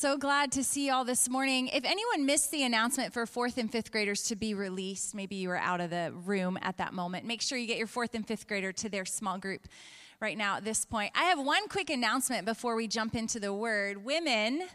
So glad to see you all this morning. If anyone missed the announcement for fourth and fifth graders to be released, maybe you were out of the room at that moment, make sure you get your fourth and fifth grader to their small group right now at this point. I have one quick announcement before we jump into the word. Women,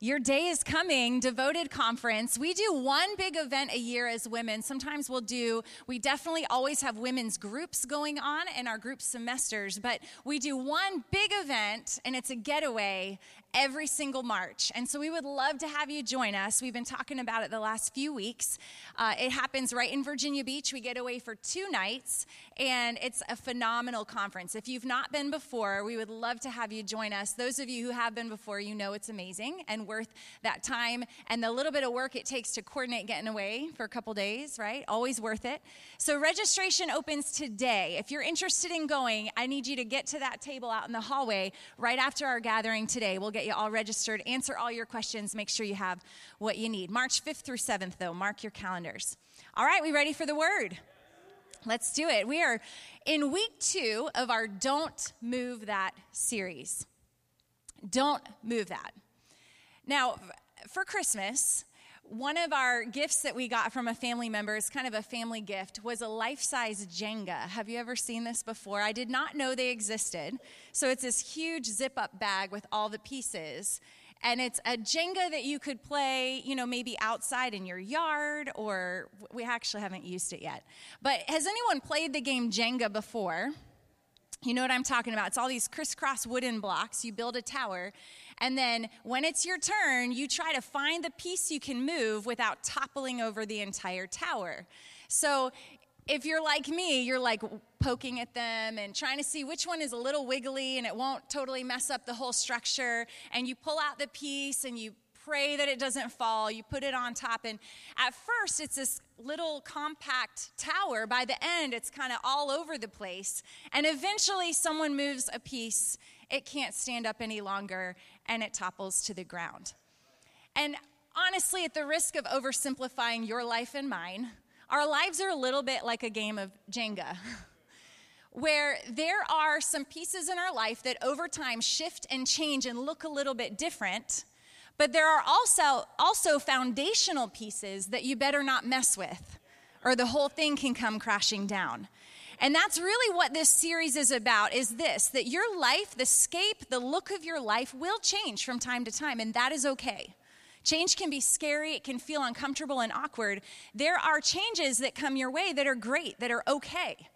your day is coming, devoted conference. We do one big event a year as women. Sometimes we'll do, we definitely always have women's groups going on in our group semesters, but we do one big event and it's a getaway every single March. And so we would love to have you join us. We've been talking about it the last few weeks. Uh, it happens right in Virginia Beach. We get away for two nights, and it's a phenomenal conference. If you've not been before, we would love to have you join us. Those of you who have been before, you know it's amazing and worth that time and the little bit of work it takes to coordinate getting away for a couple days, right? Always worth it. So registration opens today. If you're interested in going, I need you to get to that table out in the hallway right after our gathering today. We'll get get you all registered, answer all your questions, make sure you have what you need. March 5th through 7th, though, mark your calendars. All right, we ready for the word? Let's do it. We are in week two of our Don't Move That series. Don't move that. Now, for Christmas, one of our gifts that we got from a family member is kind of a family gift was a life-size jenga. Have you ever seen this before? I did not know they existed. So it's this huge zip-up bag with all the pieces. And it's a jenga that you could play you know maybe outside in your yard or we actually haven't used it yet. But has anyone played the game jenga before? You know what I'm talking about. It's all these crisscross wooden blocks. You build a tower, and then when it's your turn, you try to find the piece you can move without toppling over the entire tower. So if you're like me, you're like poking at them and trying to see which one is a little wiggly and it won't totally mess up the whole structure. And you pull out the piece and you pray that it doesn't fall. You put it on top. And at first, it's this little compact tower. By the end, it's kind of all over the place. And eventually, someone moves a piece. It can't stand up any longer and it topples to the ground. And honestly, at the risk of oversimplifying your life and mine, our lives are a little bit like a game of Jenga. where there are some pieces in our life that over time shift and change and look a little bit different, but there are also, also foundational pieces that you better not mess with, or the whole thing can come crashing down. And that's really what this series is about is this that your life, the scape, the look of your life will change from time to time and that is okay. Change can be scary, it can feel uncomfortable and awkward. There are changes that come your way that are great, that are okay.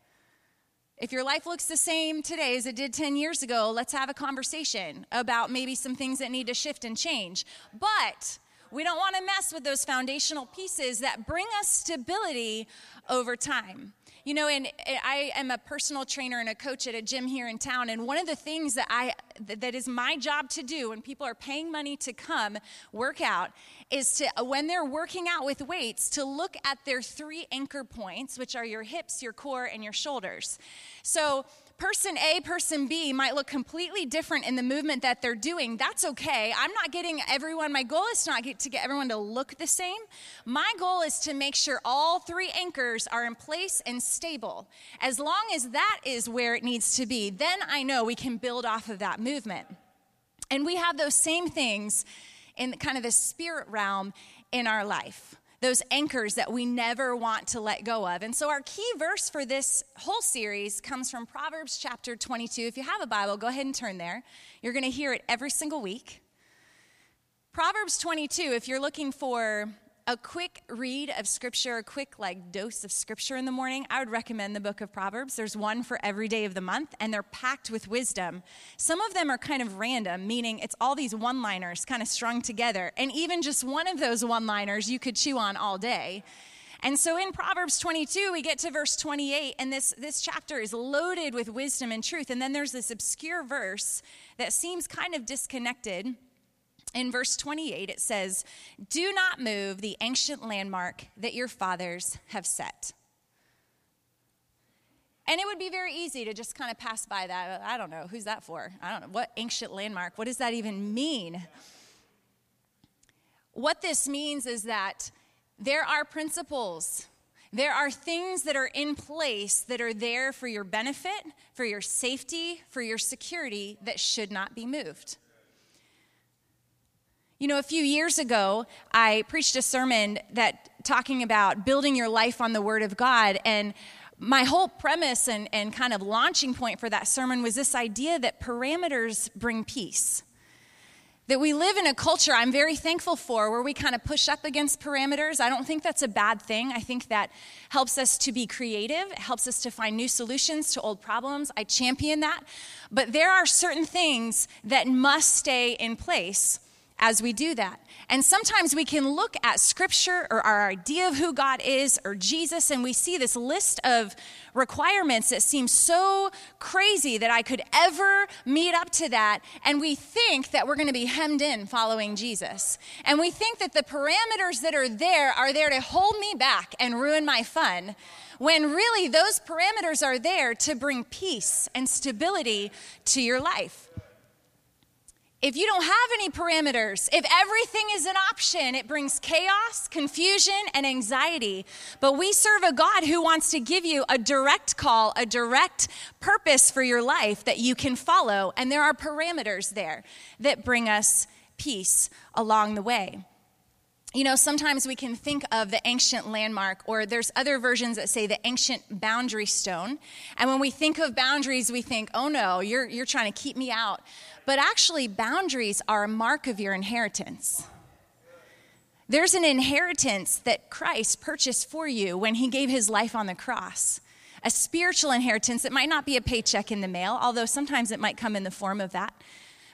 If your life looks the same today as it did 10 years ago, let's have a conversation about maybe some things that need to shift and change. But we don't want to mess with those foundational pieces that bring us stability over time. You know, and eh, I am a personal trainer and a coach at a gym here in town, and one of the things that I that is my job to do when people are paying money to come work out is to uh, when they're working out with weights to look at their three anchor points, which are your hips, your core, and your shoulders. So person A, person B might look completely different in the movement that they're doing. That's okay. I'm not getting everyone, my goal is not get, to get everyone to look the same. My goal is to make sure all three anchors are in place and stable. As long as that is where it needs to be, then I know we can build off of that movement. And we have those same things in kind of the spirit realm in our life those anchors that we never want to let go of. And so, our key verse for this whole series comes from Proverbs chapter 22. If you have a Bible, go ahead and turn there. You're going to hear it every single week. Proverbs 22, if you're looking for a quick read of scripture, a quick like dose of scripture in the morning, I would recommend the book of Proverbs. There's one for every day of the month, and they're packed with wisdom. Some of them are kind of random, meaning it's all these one liners kind of strung together. And even just one of those one liners you could chew on all day. And so in Proverbs 22, we get to verse 28, and this, this chapter is loaded with wisdom and truth. And then there's this obscure verse that seems kind of disconnected in verse 28, it says, Do not move the ancient landmark that your fathers have set. And it would be very easy to just kind of pass by that. I don't know, who's that for? I don't know. What ancient landmark? What does that even mean? What this means is that there are principles, there are things that are in place that are there for your benefit, for your safety, for your security that should not be moved. You know, a few years ago, I preached a sermon that talking about building your life on the Word of God. And my whole premise and, and kind of launching point for that sermon was this idea that parameters bring peace. That we live in a culture I'm very thankful for where we kind of push up against parameters. I don't think that's a bad thing. I think that helps us to be creative, it helps us to find new solutions to old problems. I champion that. But there are certain things that must stay in place as we do that. And sometimes we can look at scripture or our idea of who God is or Jesus, and we see this list of requirements that seem so crazy that I could ever meet up to that. And we think that we're going to be hemmed in following Jesus. And we think that the parameters that are there are there to hold me back and ruin my fun when really those parameters are there to bring peace and stability to your life if you don't have any parameters, if everything is an option, it brings chaos, confusion, and anxiety. But we serve a God who wants to give you a direct call, a direct purpose for your life that you can follow. And there are parameters there that bring us peace along the way. You know, sometimes we can think of the ancient landmark, or there's other versions that say the ancient boundary stone. And when we think of boundaries, we think, oh no, you're, you're trying to keep me out. But actually, boundaries are a mark of your inheritance. There's an inheritance that Christ purchased for you when he gave his life on the cross. A spiritual inheritance that might not be a paycheck in the mail, although sometimes it might come in the form of that.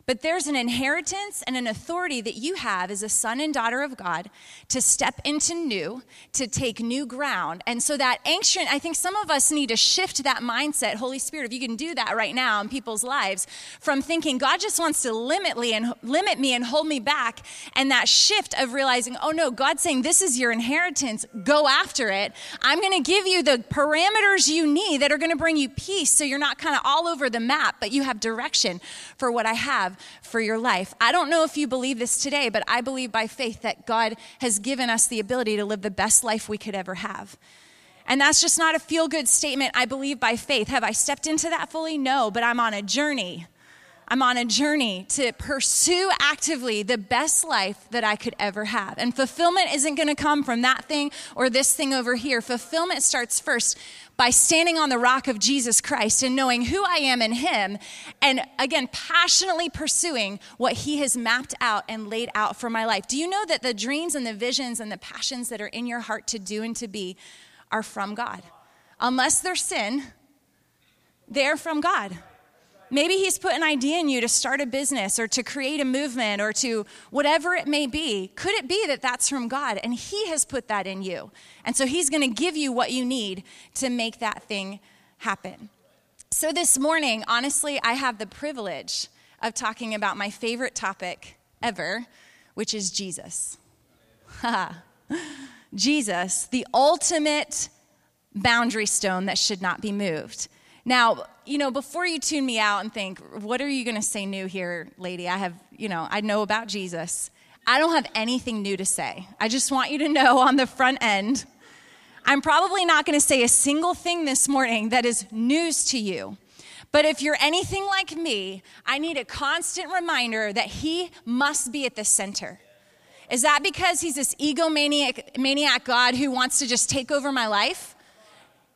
But there's an inheritance and an authority that you have as a son and daughter of God to step into new, to take new ground. And so that ancient, I think some of us need to shift that mindset. Holy Spirit, if you can do that right now in people's lives, from thinking God just wants to limit me and limit me and hold me back, and that shift of realizing, oh no, God's saying this is your inheritance, go after it. I'm gonna give you the parameters you need that are gonna bring you peace so you're not kind of all over the map, but you have direction for what I have for your life. I don't know if you believe this today, but I believe by faith that God has given us the ability to live the best life we could ever have. And that's just not a feel good statement. I believe by faith. Have I stepped into that fully? No, but I'm on a journey. I'm on a journey to pursue actively the best life that I could ever have. And fulfillment isn't going to come from that thing or this thing over here. Fulfillment starts first by standing on the rock of Jesus Christ and knowing who I am in Him, and again, passionately pursuing what He has mapped out and laid out for my life. Do you know that the dreams and the visions and the passions that are in your heart to do and to be are from God? Unless they're sin, they're from God. Maybe he's put an idea in you to start a business or to create a movement or to whatever it may be. Could it be that that's from God and he has put that in you? And so he's going to give you what you need to make that thing happen. So this morning, honestly, I have the privilege of talking about my favorite topic ever, which is Jesus. Jesus, the ultimate boundary stone that should not be moved. Now, you know, before you tune me out and think, what are you going to say new here, lady? I have, you know, I know about Jesus. I don't have anything new to say. I just want you to know on the front end, I'm probably not going to say a single thing this morning that is news to you. But if you're anything like me, I need a constant reminder that He must be at the center. Is that because He's this egomaniac maniac God who wants to just take over my life?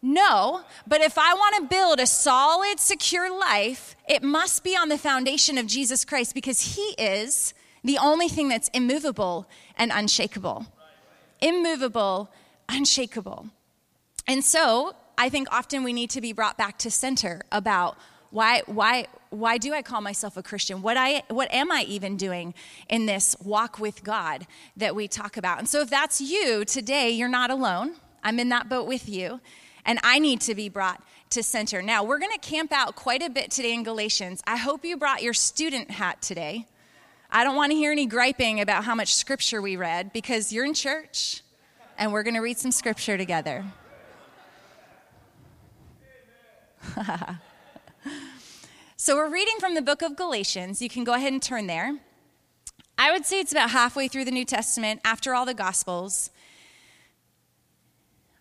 No, but if I want to build a solid, secure life, it must be on the foundation of Jesus Christ because He is the only thing that's immovable and unshakable. Immovable, unshakable. And so I think often we need to be brought back to center about why, why, why do I call myself a Christian? What, I, what am I even doing in this walk with God that we talk about? And so if that's you today, you're not alone. I'm in that boat with you and I need to be brought to center. Now, we're going to camp out quite a bit today in Galatians. I hope you brought your student hat today. I don't want to hear any griping about how much scripture we read because you're in church and we're going to read some scripture together. so, we're reading from the book of Galatians. You can go ahead and turn there. I would say it's about halfway through the New Testament after all the Gospels.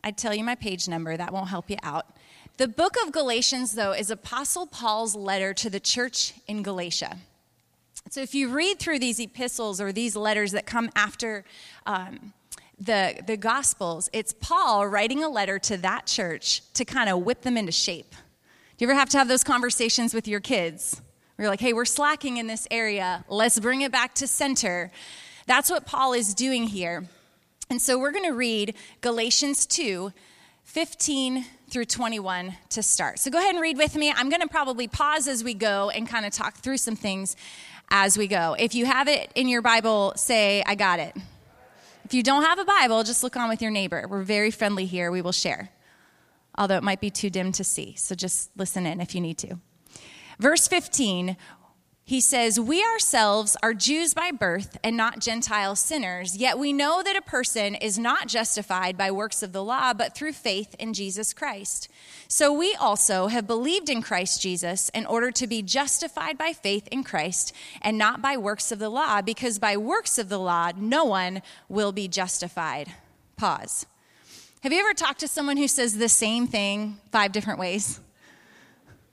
I'd tell you my page number, that won't help you out. The book of Galatians, though, is Apostle Paul's letter to the church in Galatia. So if you read through these epistles or these letters that come after um, the, the Gospels, it's Paul writing a letter to that church to kind of whip them into shape. Do you ever have to have those conversations with your kids? You're like, hey, we're slacking in this area. Let's bring it back to center. That's what Paul is doing here. And so we're going to read Galatians 2 15 through 21 to start. So go ahead and read with me. I'm going to probably pause as we go and kind of talk through some things as we go. If you have it in your Bible, say, I got it. If you don't have a Bible, just look on with your neighbor. We're very friendly here. We will share, although it might be too dim to see. So just listen in if you need to. Verse 15 he says, We ourselves are Jews by birth and not Gentile sinners, yet we know that a person is not justified by works of the law, but through faith in Jesus Christ. So we also have believed in Christ Jesus in order to be justified by faith in Christ and not by works of the law, because by works of the law, no one will be justified. Pause. Have you ever talked to someone who says the same thing five different ways?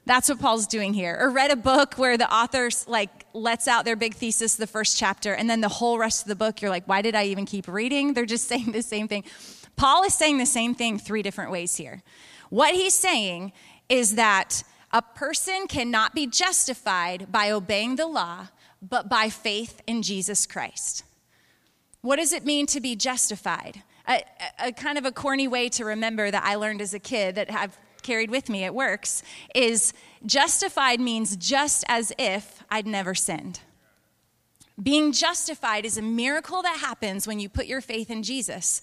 That's what Paul's doing here. Or read a book where the author like lets out their big thesis the first chapter and then the whole rest of the book you're like, why did I even keep reading? They're just saying the same thing. Paul is saying the same thing three different ways here. What he's saying is that a person cannot be justified by obeying the law, but by faith in Jesus Christ. What does it mean to be justified? A, a, kind of a corny way to remember that I learned as a kid that I've carried with me, it works, is justified means just as if I'd never sinned. Being justified is a miracle that happens when you put your faith in Jesus,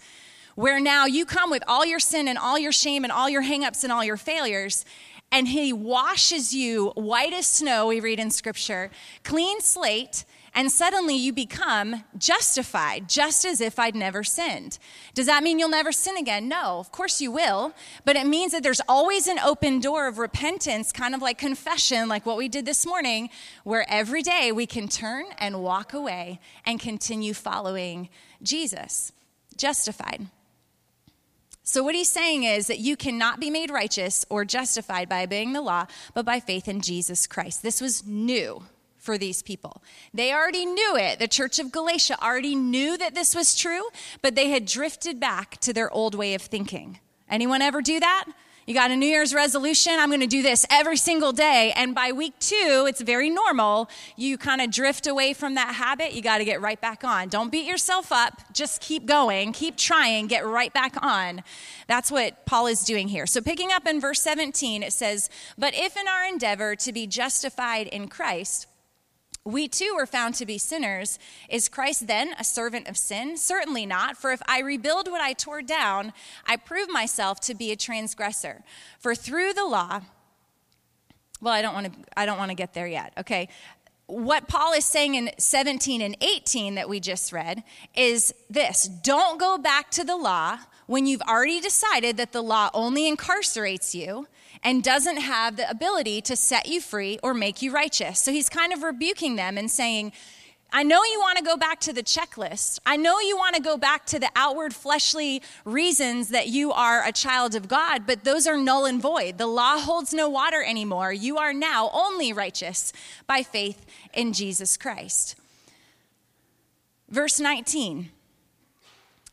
where now you come with all your sin and all your shame and all your hangups and all your failures, and He washes you white as snow, we read in Scripture, clean slate, and suddenly you become justified, just as if I'd never sinned. Does that mean you'll never sin again? No, of course you will. But it means that there's always an open door of repentance, kind of like confession, like what we did this morning, where every day we can turn and walk away and continue following Jesus, justified. So, what he's saying is that you cannot be made righteous or justified by obeying the law, but by faith in Jesus Christ. This was new for these people. They already knew it. The church of Galatia already knew that this was true, but they had drifted back to their old way of thinking. Anyone ever do that? You got a New Year's resolution, I'm going to do this every single day. And by week two, it's very normal. You kind of drift away from that habit. You got to get right back on. Don't beat yourself up. Just keep going, keep trying, get right back on. That's what Paul is doing here. So, picking up in verse 17, it says, But if in our endeavor to be justified in Christ, we too were found to be sinners. Is Christ then a servant of sin? Certainly not. For if I rebuild what I tore down, I prove myself to be a transgressor. For through the law, well, I don't want to I don't want to get there yet. Okay. What Paul is saying in 17 and 18 that we just read is this don't go back to the law when you've already decided that the law only incarcerates you and doesn't have the ability to set you free or make you righteous. So he's kind of rebuking them and saying, I know you want to go back to the checklist. I know you want to go back to the outward fleshly reasons that you are a child of God, but those are null and void. The law holds no water anymore. You are now only righteous by faith in Jesus Christ. Verse 19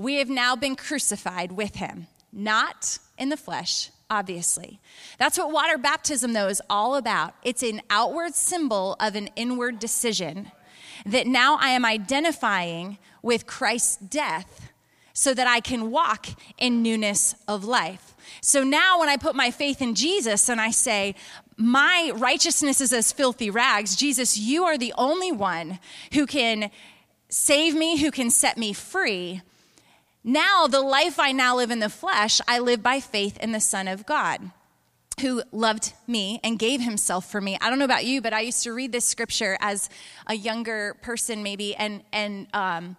we have now been crucified with him, not in the flesh, obviously. That's what water baptism, though, is all about. It's an outward symbol of an inward decision that now I am identifying with Christ's death so that I can walk in newness of life. So now, when I put my faith in Jesus and I say, My righteousness is as filthy rags, Jesus, you are the only one who can save me, who can set me free. Now, the life I now live in the flesh, I live by faith in the Son of God who loved me and gave himself for me. I don't know about you, but I used to read this scripture as a younger person, maybe, and and um,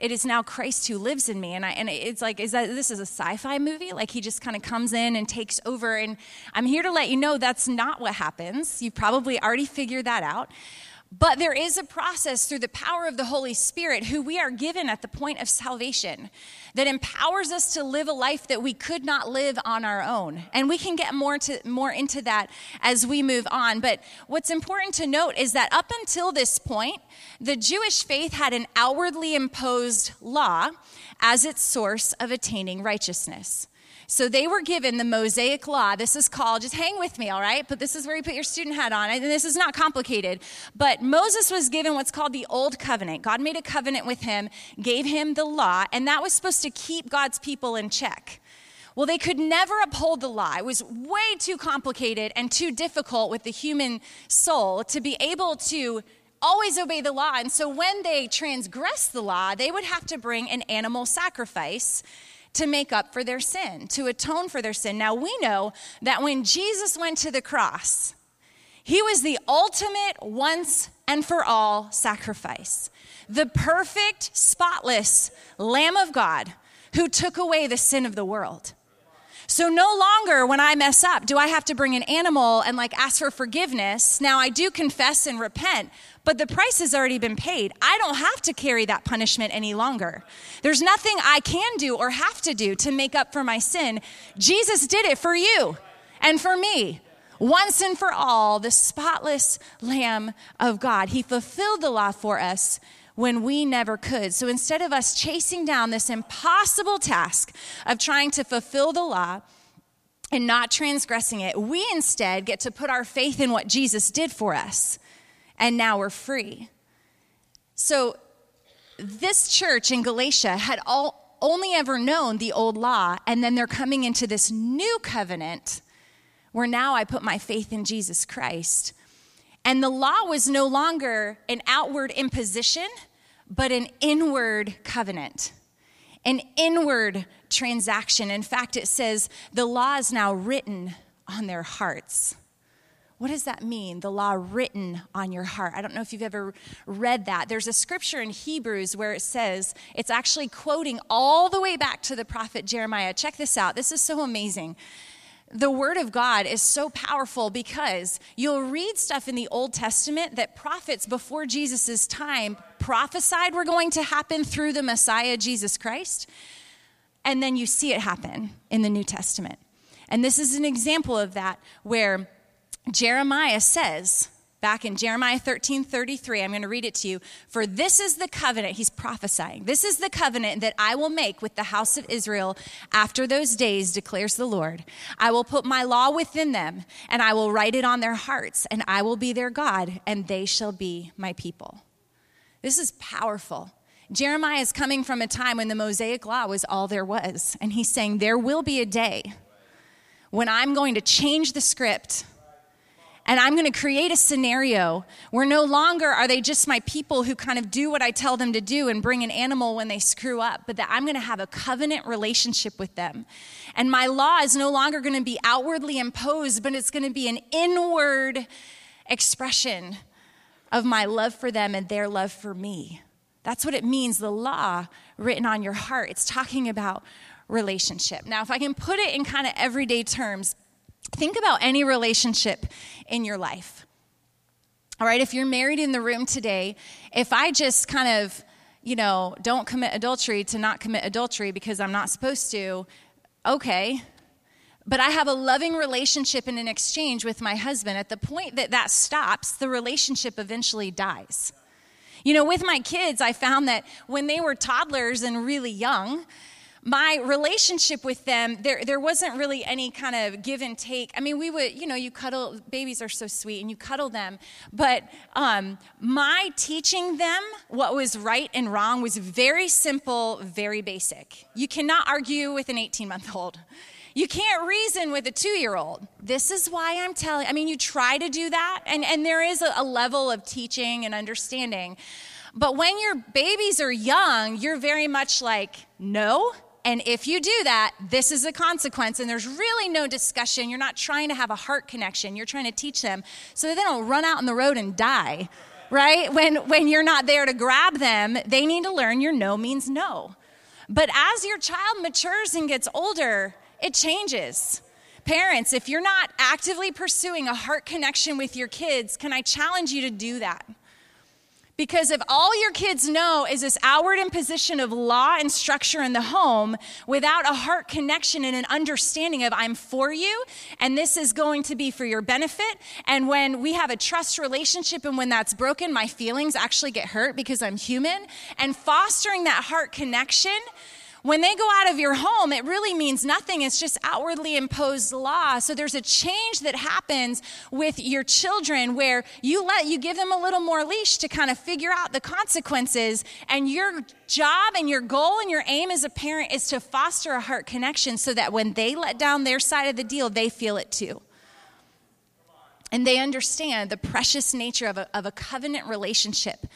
it is now Christ who lives in me. And I and it's like, is that this is a sci-fi movie? Like he just kind of comes in and takes over. And I'm here to let you know that's not what happens. You've probably already figured that out. But there is a process through the power of the Holy Spirit, who we are given at the point of salvation, that empowers us to live a life that we could not live on our own. And we can get more, to, more into that as we move on. But what's important to note is that up until this point, the Jewish faith had an outwardly imposed law as its source of attaining righteousness. So they were given the Mosaic Law. This is called, just hang with me, all right? But this is where you put your student hat on. And this is not complicated. But Moses was given what's called the Old Covenant. God made a covenant with him, gave him the law, and that was supposed to keep God's people in check. Well, they could never uphold the law. It was way too complicated and too difficult with the human soul to be able to always obey the law. And so when they transgressed the law, they would have to bring an animal sacrifice to make up for their sin, to atone for their sin. Now we know that when Jesus went to the cross, he was the ultimate once and for all sacrifice, the perfect, spotless Lamb of God who took away the sin of the world. So no longer when I mess up do I have to bring an animal and like ask for forgiveness. Now I do confess and repent, but the price has already been paid. I don't have to carry that punishment any longer. There's nothing I can do or have to do to make up for my sin. Jesus did it for you and for me. Once and for all, the spotless Lamb of God. He fulfilled the law for us when we never could. So instead of us chasing down this impossible task of trying to fulfill the law, and not transgressing it, we instead get to put our faith in what Jesus did for us and now we're free. So, this church in Galatia had all, only ever known the old law, and then they're coming into this new covenant where now I put my faith in Jesus Christ. And the law was no longer an outward imposition, but an inward covenant, an inward transaction. In fact, it says the law is now written on their hearts. What does that mean? The law written on your heart. I don't know if you've ever read that. There's a scripture in Hebrews where it says, it's actually quoting all the way back to the prophet Jeremiah. Check this out. This is so amazing. The word of God is so powerful because you'll read stuff in the Old Testament that prophets before Jesus' time prophesied were going to happen through the Messiah, Jesus Christ. And then you see it happen in the New Testament. And this is an example of that where Jeremiah says, back in Jeremiah 13 33, I'm going to read it to you. For this is the covenant, he's prophesying. This is the covenant that I will make with the house of Israel after those days, declares the Lord. I will put my law within them, and I will write it on their hearts, and I will be their God, and they shall be my people. This is powerful. Jeremiah is coming from a time when the Mosaic law was all there was, and he's saying, There will be a day when I'm going to change the script and I'm going to create a scenario where no longer are they just my people who kind of do what I tell them to do and bring an animal when they screw up, but that I'm going to have a covenant relationship with them. And my law is no longer going to be outwardly imposed, but it's going to be an inward expression of my love for them and their love for me. That's what it means, the law written on your heart. It's talking about relationship. Now, if I can put it in kind of everyday terms, Think about any relationship in your life. All right, if you're married in the room today, if I just kind of, you know, don't commit adultery to not commit adultery because I'm not supposed to, okay. But I have a loving relationship and an exchange with my husband. At the point that that stops, the relationship eventually dies. You know, with my kids, I found that when they were toddlers and really young, my relationship with them, there, there wasn't really any kind of give and take. I mean, we would, you know, you cuddle, babies are so sweet and you cuddle them. But um, my teaching them what was right and wrong was very simple, very basic. You cannot argue with an 18 month old. You can't reason with a two year old. This is why I'm telling, I mean, you try to do that, and, and there is a, a level of teaching and understanding. But when your babies are young, you're very much like, no, And if you do that, this is a consequence. And there's really no discussion. You're not trying to have a heart connection. You're trying to teach them so that they don't run out on the road and die, right? When, when you're not there to grab them, they need to learn your no means no. But as your child matures and gets older, it changes. Parents, if you're not actively pursuing a heart connection with your kids, can I challenge you to do that? Because if all your kids know is this outward imposition of law and structure in the home without a heart connection and an understanding of I'm for you and this is going to be for your benefit, and when we have a trust relationship and when that's broken, my feelings actually get hurt because I'm human, and fostering that heart connection when they go out of your home, it really means nothing. It's just outwardly imposed law. So there's a change that happens with your children where you let you give them a little more leash to kind of figure out the consequences. And your job and your goal and your aim as a parent is to foster a heart connection so that when they let down their side of the deal, they feel it too. And they understand the precious nature of a, of a covenant relationship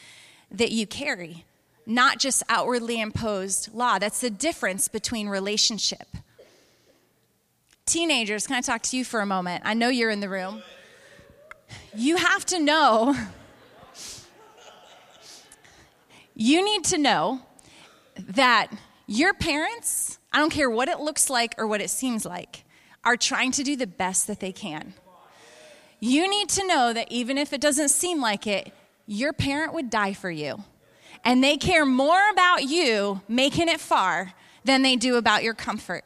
that you carry not just outwardly imposed law. That's the difference between relationship. Teenagers, can I talk to you for a moment? I know you're in the room. You have to know, you need to know that your parents, I don't care what it looks like or what it seems like, are trying to do the best that they can. You need to know that even if it doesn't seem like it, your parent would die for you and they care more about you making it far than they do about your comfort.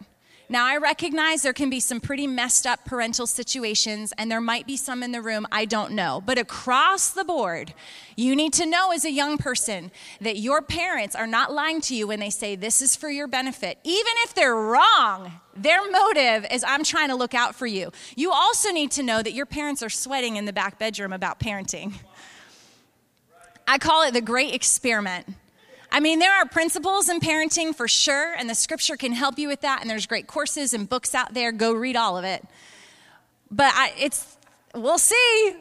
Now, I recognize there can be some pretty messed up parental situations, and there might be some in the room, I don't know. But across the board, you need to know as a young person that your parents are not lying to you when they say this is for your benefit. Even if they're wrong, their motive is I'm trying to look out for you. You also need to know that your parents are sweating in the back bedroom about parenting. I call it the great experiment. I mean, there are principles in parenting for sure, and the scripture can help you with that. And there's great courses and books out there. Go read all of it. But I, it's, we'll see.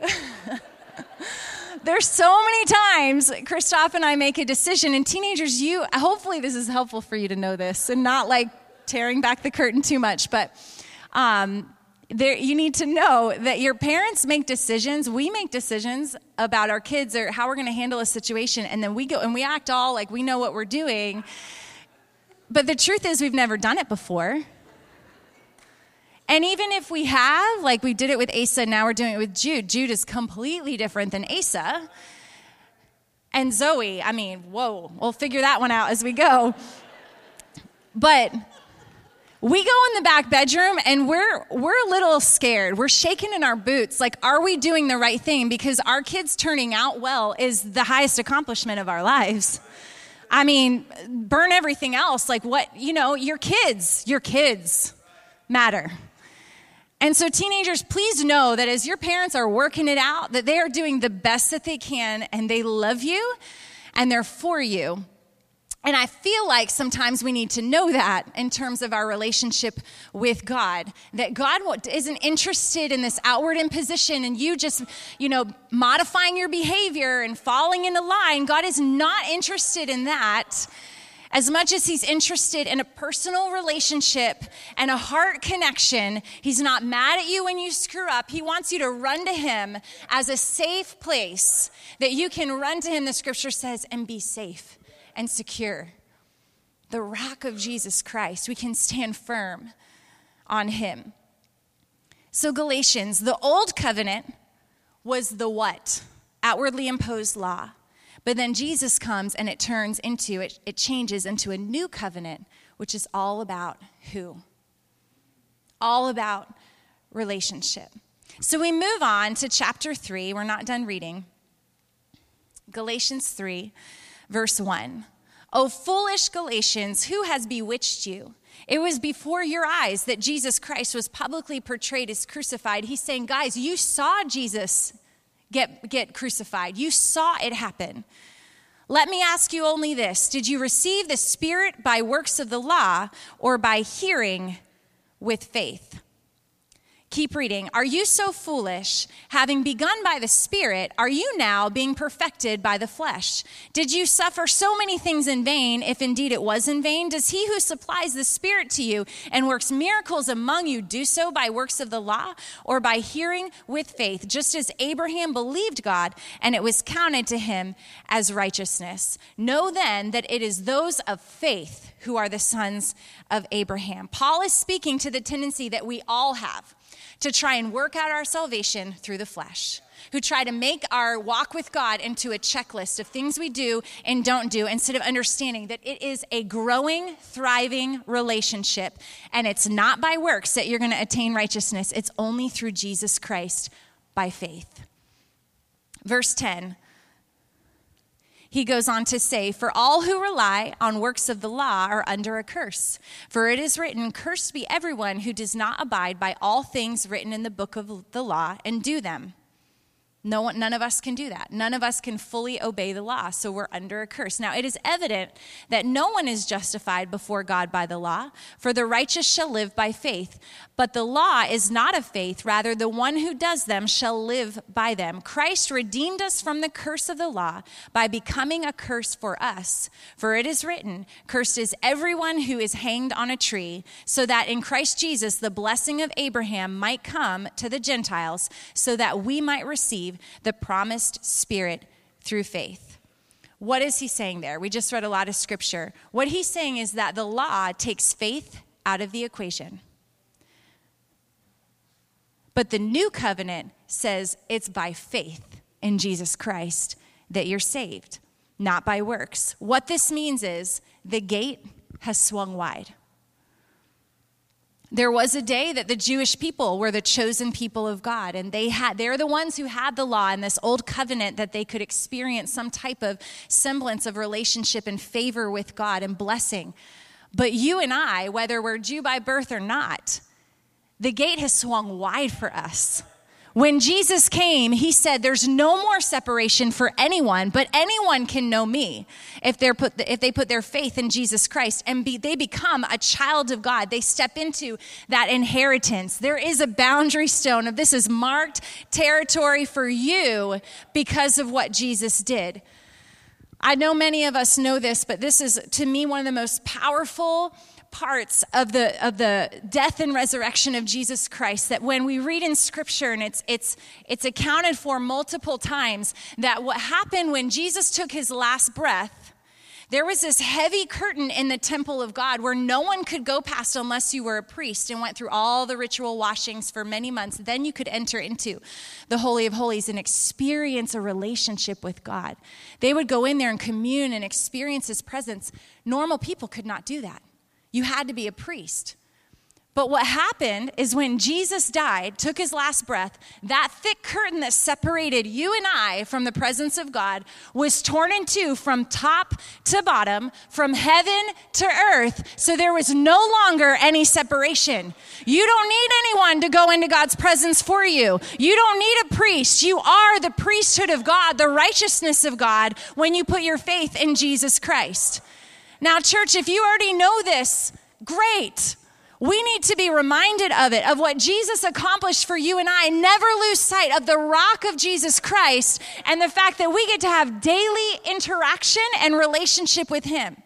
there's so many times Christoph and I make a decision, and teenagers, you, hopefully, this is helpful for you to know this and not like tearing back the curtain too much. But um, there, you need to know that your parents make decisions. We make decisions about our kids or how we're going to handle a situation, and then we go and we act all like we know what we're doing. But the truth is, we've never done it before. And even if we have, like we did it with Asa, now we're doing it with Jude. Jude is completely different than Asa. And Zoe, I mean, whoa, we'll figure that one out as we go. But we go in the back bedroom and we're we're a little scared. We're shaking in our boots. Like are we doing the right thing? Because our kids turning out well is the highest accomplishment of our lives. I mean burn everything else. Like what you know your kids your kids matter. And so teenagers please know that as your parents are working it out that they are doing the best that they can and they love you and they're for you and I feel like sometimes we need to know that in terms of our relationship with God, that God isn't interested in this outward imposition and you just, you know, modifying your behavior and falling into line. God is not interested in that as much as he's interested in a personal relationship and a heart connection, he's not mad at you when you screw up. He wants you to run to him as a safe place that you can run to him, the scripture says, and be safe and secure. The rock of Jesus Christ, we can stand firm on him. So, Galatians, the old covenant was the what? Outwardly imposed law. But then Jesus comes and it turns into, it, it changes into a new covenant, which is all about who? All about relationship. So we move on to chapter 3. We're not done reading. Galatians 3, verse 1. O foolish Galatians, who has bewitched you? It was before your eyes that Jesus Christ was publicly portrayed as crucified. He's saying, guys, you saw Jesus get, get crucified, you saw it happen. Let me ask you only this Did you receive the Spirit by works of the law or by hearing with faith? Keep reading. Are you so foolish? Having begun by the Spirit, are you now being perfected by the flesh? Did you suffer so many things in vain, if indeed it was in vain? Does he who supplies the Spirit to you and works miracles among you do so by works of the law or by hearing with faith, just as Abraham believed God and it was counted to him as righteousness? Know then that it is those of faith who are the sons of Abraham. Paul is speaking to the tendency that we all have to try and work out our salvation through the flesh, who try to make our walk with God into a checklist of things we do and don't do instead of understanding that it is a growing, thriving relationship. And it's not by works that you're going to attain righteousness, it's only through Jesus Christ by faith. Verse 10 he goes on to say, For all who rely on works of the law are under a curse. For it is written, Cursed be everyone who does not abide by all things written in the book of the law and do them. No one, none of us can do that. None of us can fully obey the law, so we're under a curse. Now, it is evident that no one is justified before God by the law, for the righteous shall live by faith. But the law is not of faith, rather, the one who does them shall live by them. Christ redeemed us from the curse of the law by becoming a curse for us. For it is written, Cursed is everyone who is hanged on a tree, so that in Christ Jesus the blessing of Abraham might come to the Gentiles, so that we might receive the promised Spirit through faith. What is he saying there? We just read a lot of scripture. What he's saying is that the law takes faith out of the equation. But the new covenant says it's by faith in Jesus Christ that you're saved, not by works. What this means is the gate has swung wide. There was a day that the Jewish people were the chosen people of God, and they had they're the ones who had the law and this old covenant that they could experience some type of semblance of relationship and favor with God and blessing. But you and I, whether we're Jew by birth or not, the gate has swung wide for us. When Jesus came, he said, There's no more separation for anyone, but anyone can know me if, they're put, if they put their faith in Jesus Christ and be, they become a child of God. They step into that inheritance. There is a boundary stone of this is marked territory for you because of what Jesus did. I know many of us know this, but this is to me one of the most powerful parts of the, of the death and resurrection of Jesus Christ that when we read in scripture and it's, it's, it's accounted for multiple times that what happened when Jesus took his last breath, there was this heavy curtain in the temple of God where no one could go past unless you were a priest and went through all the ritual washings for many months. Then you could enter into the Holy of Holies and experience a relationship with God. They would go in there and commune and experience His presence. Normal people could not do that. You had to be a priest. But what happened is when Jesus died, took his last breath, that thick curtain that separated you and I from the presence of God was torn in two from top to bottom, from heaven to earth. So there was no longer any separation. You don't need anyone to go into God's presence for you. You don't need a priest. You are the priesthood of God, the righteousness of God, when you put your faith in Jesus Christ. Now, church, if you already know this, great. We need to be reminded of it, of what Jesus accomplished for you and I. Never lose sight of the rock of Jesus Christ and the fact that we get to have daily interaction and relationship with Him.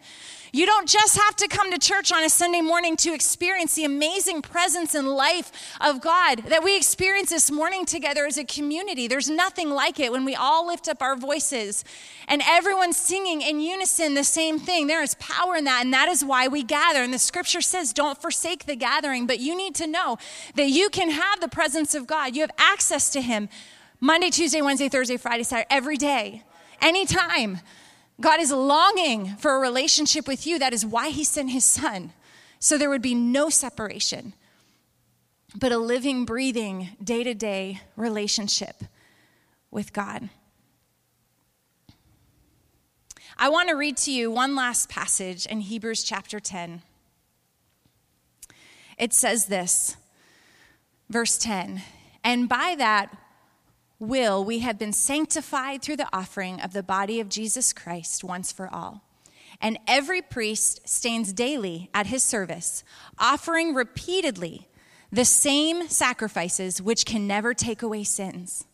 You don't just have to come to church on a Sunday morning to experience the amazing presence and life of God that we experience this morning together as a community. There's nothing like it when we all lift up our voices and everyone's singing in unison the same thing. There is power in that, and that is why we gather. And the scripture says, don't forsake the gathering, but you need to know that you can have the presence of God. You have access to Him Monday, Tuesday, Wednesday, Thursday, Friday, Saturday, every day, anytime. God is longing for a relationship with you. That is why he sent his son. So there would be no separation, but a living, breathing, day to day relationship with God. I want to read to you one last passage in Hebrews chapter 10. It says this, verse 10 And by that, will we have been sanctified through the offering of the body of Jesus Christ once for all. And every priest stands daily at his service, offering repeatedly the same sacrifices which can never take away sins.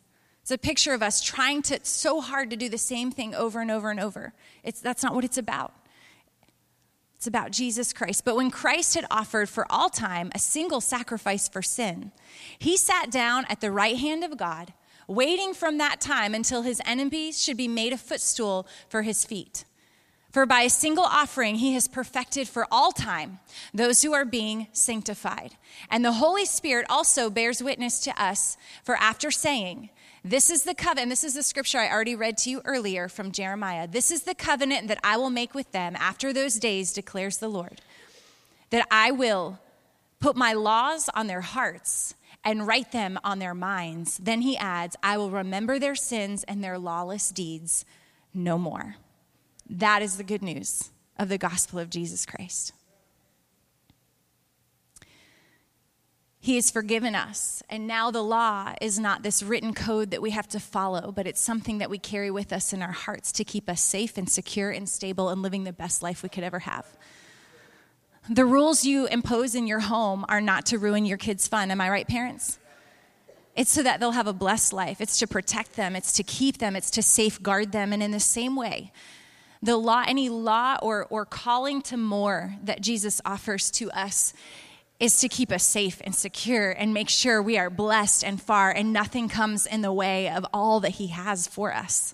It's a picture of us trying to so hard to do the same thing over and over and over. It's, that's not what it's about. It's about Jesus Christ. But when Christ had offered for all time a single sacrifice for sin, he sat down at the right hand of God, waiting from that time until his enemies should be made a footstool for his feet. For by a single offering, he has perfected for all time those who are being sanctified. And the Holy Spirit also bears witness to us, for after saying, This is the covenant, this is the scripture I already read to you earlier from Jeremiah. This is the covenant that I will make with them after those days, declares the Lord. That I will put my laws on their hearts and write them on their minds. Then he adds, I will remember their sins and their lawless deeds no more. That is the good news of the gospel of Jesus Christ. He has forgiven us, and now the law is not this written code that we have to follow, but it's something that we carry with us in our hearts to keep us safe and secure and stable and living the best life we could ever have. The rules you impose in your home are not to ruin your kids' fun. Am I right, parents? It's so that they'll have a blessed life. It's to protect them, it's to keep them, it's to safeguard them. And in the same way, the law, any law or, or calling to more that Jesus offers to us is to keep us safe and secure and make sure we are blessed and far and nothing comes in the way of all that He has for us.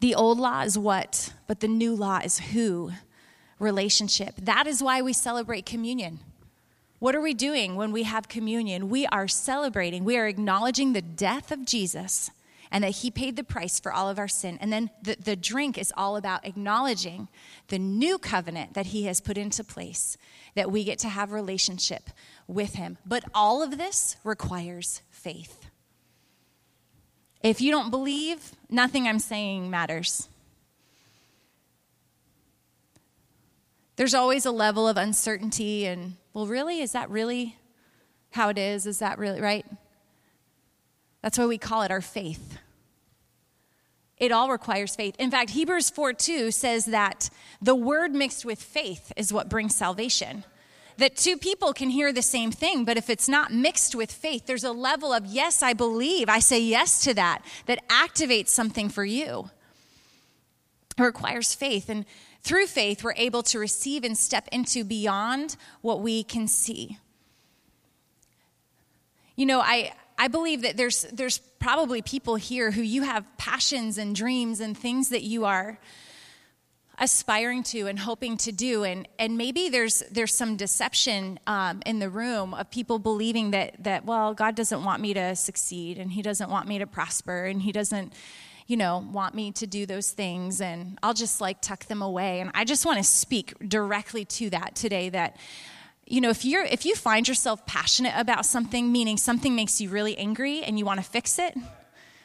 The old law is what, but the new law is who relationship. That is why we celebrate communion. What are we doing when we have communion? We are celebrating, we are acknowledging the death of Jesus and that he paid the price for all of our sin. And then the, the drink is all about acknowledging the new covenant that he has put into place, that we get to have relationship with him. But all of this requires faith. If you don't believe, nothing I'm saying matters. There's always a level of uncertainty and, well, really? Is that really how it is? Is that really right? That's why we call it our faith. It all requires faith. In fact, Hebrews 4 2 says that the word mixed with faith is what brings salvation. That two people can hear the same thing, but if it's not mixed with faith, there's a level of, yes, I believe, I say yes to that, that activates something for you. It requires faith. And through faith, we're able to receive and step into beyond what we can see. You know, I, I believe that there's, there's probably people here who you have passions and dreams and things that you are aspiring to and hoping to do and and maybe there's there's some deception um, in the room of people believing that that well god doesn't want me to succeed and he doesn't want me to prosper and he doesn't you know want me to do those things and i'll just like tuck them away. And i just want to speak directly to that today that you know if you're if you find yourself passionate about something meaning something makes you really angry and you want to fix it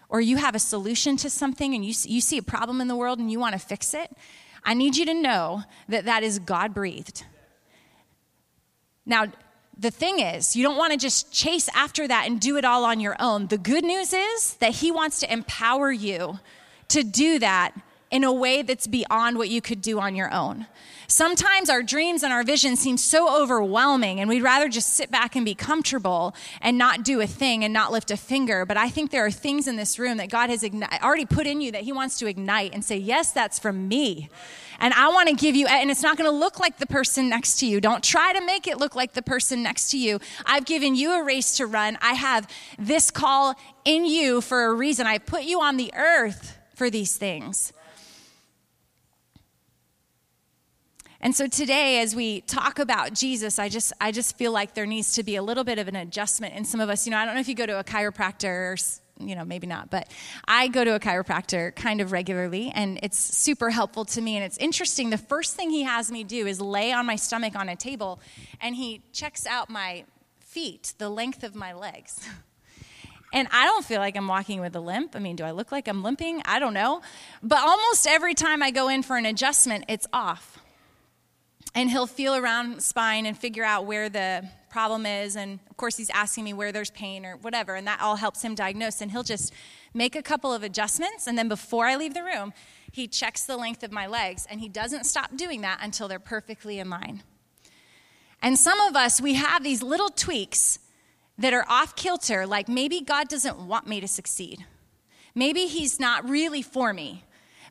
or you have a solution to something and you, you see a problem in the world and you want to fix it i need you to know that that is god breathed now the thing is, you don't want to just chase after that and do it all on your own. The good news is that He wants to empower you to do that in a way that's beyond what you could do on your own. Sometimes our dreams and our vision seem so overwhelming, and we'd rather just sit back and be comfortable and not do a thing and not lift a finger. But I think there are things in this room that God has igni- already put in you that He wants to ignite and say, Yes, that's from me. And I want to give you, and it's not going to look like the person next to you. Don't try to make it look like the person next to you. I've given you a race to run. I have this call in you for a reason. I put you on the earth for these things. And so today as we talk about Jesus, I just I just feel like there needs to be a little bit of an adjustment in some of us. You know, I don't know if you go to a chiropractor or you know, maybe not, but I go to a chiropractor kind of regularly and it's super helpful to me and it's interesting. The first thing he has me do is lay on my stomach on a table and he checks out my feet, the length of my legs. And I don't feel like I'm walking with a limp. I mean, do I look like I'm limping? I don't know. But almost every time I go in for an adjustment, it's off and he'll feel around spine and figure out where the problem is. And of course he's asking me where there's pain or whatever. And that all helps him diagnose. And he'll just make a couple of adjustments. And then before i leave the room he checks the length of my legs. And he doesn't stop doing that until they're perfectly in line. And some of us, we have these little tweaks that are off kilter, like maybe God doesn't want me to succeed. Maybe He's not really for me.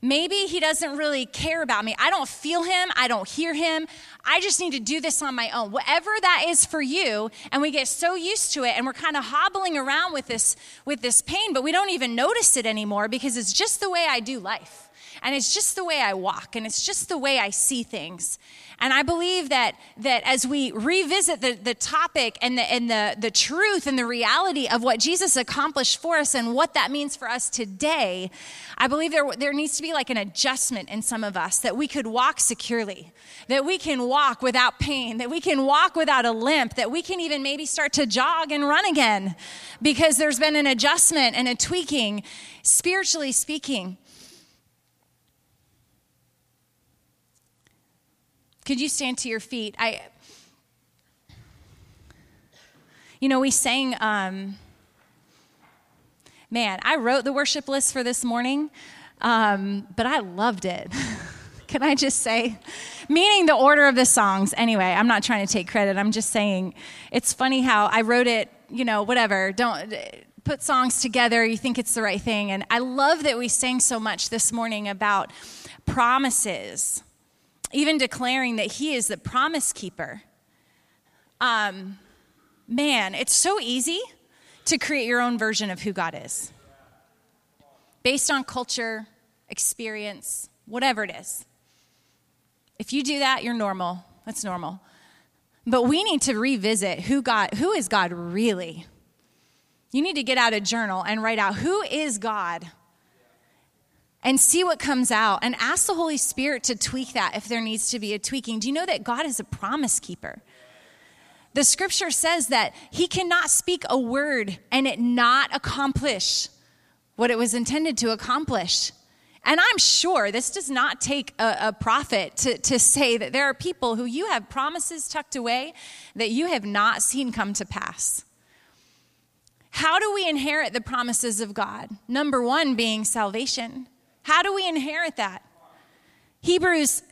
Maybe He doesn't really care about me. I don't feel Him. I don't hear Him. I just need to do this on my own. Whatever that is for you, and we get so used to it and we're kind of hobbling around with this with this pain, but we don't even notice it anymore because it's just the way I do life. And it's just the way I walk and it's just the way I see things. And I believe that, that as we revisit the, the topic and, the, and the, the truth and the reality of what Jesus accomplished for us and what that means for us today, I believe there, there needs to be like an adjustment in some of us that we could walk securely, that we can walk without pain, that we can walk without a limp, that we can even maybe start to jog and run again because there's been an adjustment and a tweaking, spiritually speaking. Could you stand to your feet? I, you know, we sang, um, man, I wrote the worship list for this morning, um, but I loved it. Can I just say? Meaning the order of the songs. Anyway, I'm not trying to take credit. I'm just saying it's funny how I wrote it, you know, whatever. Don't put songs together. You think it's the right thing. And I love that we sang so much this morning about promises even declaring that he is the promise keeper. Um, man, it's so easy to create your own version of who God is based on culture, experience, whatever it is. If you do that, you're normal. That's normal. But we need to revisit who God, who is God really? You need to get out a journal and write out who is God and see what comes out and ask the Holy Spirit to tweak that if there needs to be a tweaking. Do you know that God is a promise keeper? The scripture says that he cannot speak a word and it not accomplish what it was intended to accomplish. And I'm sure this does not take a, a, prophet to, to say that there are people who you have promises tucked away that you have not seen come to pass. How do we inherit the promises of God? Number one being salvation. How do we inherit that? Hebrews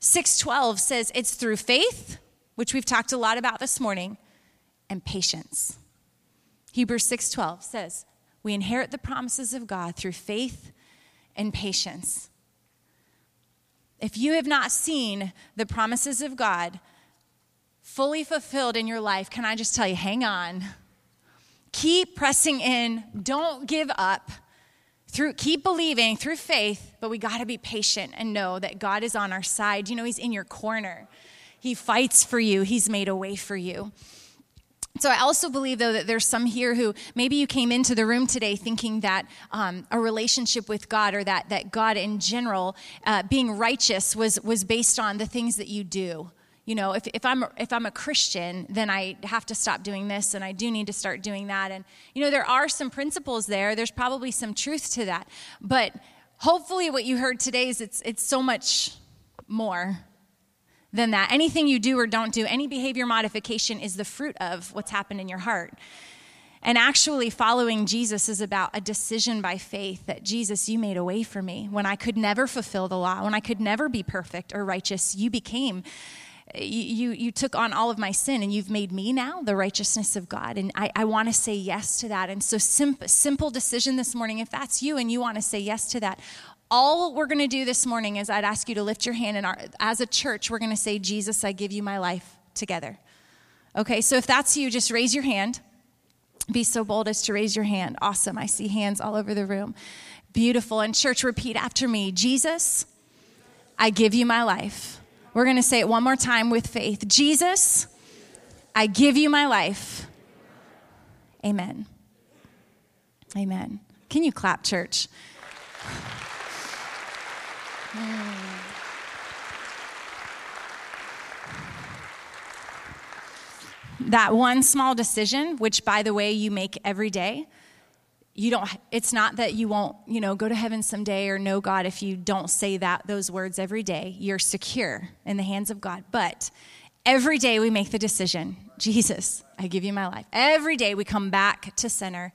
6:12 says it's through faith, which we've talked a lot about this morning, and patience. Hebrews 6:12 says, "We inherit the promises of God through faith and patience." If you have not seen the promises of God fully fulfilled in your life, can I just tell you, hang on. Keep pressing in, don't give up through keep believing through faith but we got to be patient and know that god is on our side. You know he's in your corner. He fights for you. He's made a way for you. So i also believe though that there's some here who maybe you came into the room today thinking that um, a relationship with god or that that god in general uh, being righteous was was based on the things that you do you know if, if i'm if i'm a christian then i have to stop doing this and i do need to start doing that. And you know there are some principles there. There's probably some truth to that. But hopefully what you heard today is it's it's so much more than that. Anything you do or don't do any behavior modification is the fruit of what's happened in your heart. And actually, following Jesus is about a decision by faith that Jesus, you made a way for me. When I could never fulfill the law, when I could never be perfect or righteous, you became you, you took on all of my sin and you've made me now the righteousness of God. And I, I want to say yes to that. And so, simple, simple decision this morning if that's you and you want to say yes to that, all we're going to do this morning is I'd ask you to lift your hand. And our, as a church, we're going to say, Jesus, I give you my life together. Okay, so if that's you, just raise your hand. Be so bold as to raise your hand. Awesome. I see hands all over the room. Beautiful. And church, repeat after me Jesus, I give you my life. We're going to say it one more time with faith Jesus, I give you my life. Amen. Amen. Can you clap, church? That one small decision, which by the way you make every day, you don't it's not that you won't you know go to heaven someday or know god if you don't say that those words every day. You're secure in the hands of god. But every day we make the decision Jesus, I give you my life. Every day we come back to center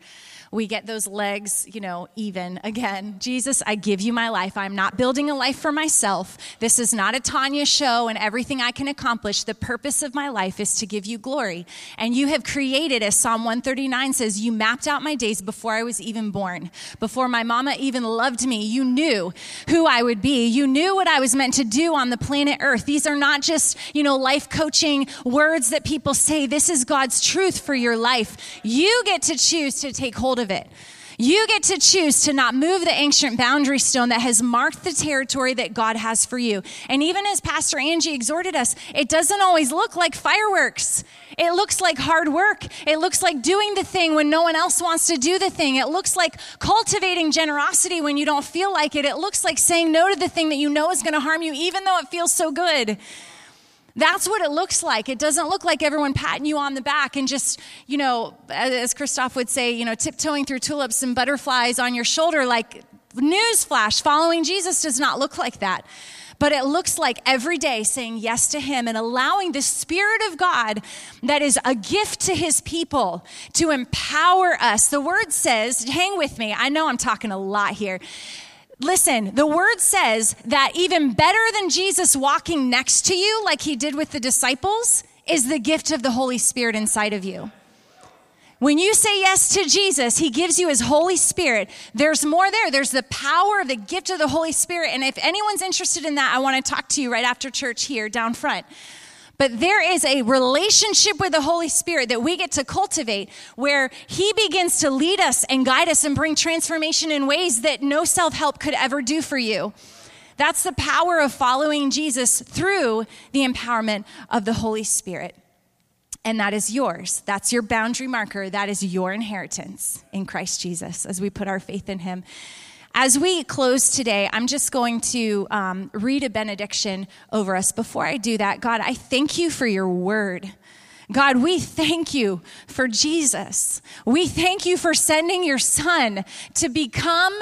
we get those legs, you know, even again. Jesus, I give you my life. I'm not building a life for myself. This is not a Tanya show and everything I can accomplish. The purpose of my life is to give you glory. And you have created, as Psalm 139 says, you mapped out my days before I was even born. Before my mama even loved me, you knew who I would be. You knew what I was meant to do on the planet Earth. These are not just, you know, life coaching words that people say. This is God's truth for your life. You get to choose to take hold of of it. You get to choose to not move the ancient boundary stone that has marked the territory that God has for you. And even as Pastor Angie exhorted us, it doesn't always look like fireworks. It looks like hard work. It looks like doing the thing when no one else wants to do the thing. It looks like cultivating generosity when you don't feel like it. It looks like saying no to the thing that you know is going to harm you, even though it feels so good. That's what it looks like. It doesn't look like everyone patting you on the back and just, you know, as Christoph would say, you know, tiptoeing through tulips and butterflies on your shoulder. Like, newsflash, following Jesus does not look like that. But it looks like every day saying yes to Him and allowing the Spirit of God that is a gift to His people to empower us. The word says, hang with me, I know I'm talking a lot here. Listen, the word says that even better than Jesus walking next to you, like he did with the disciples, is the gift of the Holy Spirit inside of you. When you say yes to Jesus, He gives you His Holy Spirit. There's more there. There's the power of the gift of the Holy Spirit. And if anyone's interested in that, I want to talk to you right after church here down front. But there is a relationship with the Holy Spirit that we get to cultivate where He begins to lead us and guide us and bring transformation in ways that no self help could ever do for you. That's the power of following Jesus through the empowerment of the Holy Spirit. And that is yours. That's your boundary marker. That is your inheritance in Christ Jesus as we put our faith in Him. As we close today, I'm just going to um, read a benediction over us. Before I do that, God, I thank you for your word. God, we thank you for Jesus. We thank you for sending your son to become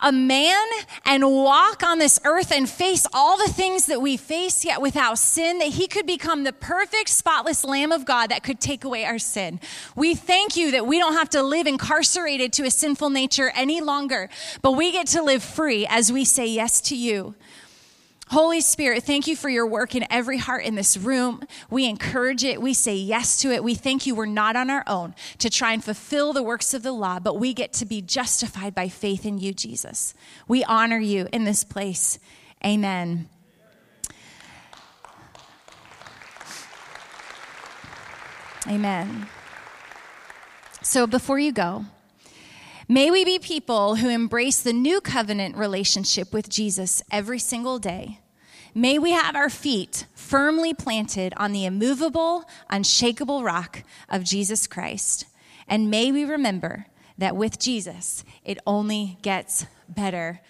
a man and walk on this earth and face all the things that we face, yet without sin, that he could become the perfect, spotless Lamb of God that could take away our sin. We thank you that we don't have to live incarcerated to a sinful nature any longer, but we get to live free as we say yes to you. Holy Spirit, thank you for your work in every heart in this room. We encourage it. We say yes to it. We thank you we're not on our own to try and fulfill the works of the law, but we get to be justified by faith in you, Jesus. We honor you in this place. Amen. Amen. So before you go, May we be people who embrace the new covenant relationship with Jesus every single day May we have our feet firmly planted on the immovable, unshakable rock of Jesus Christ. And may we remember that with Jesus, it only gets better.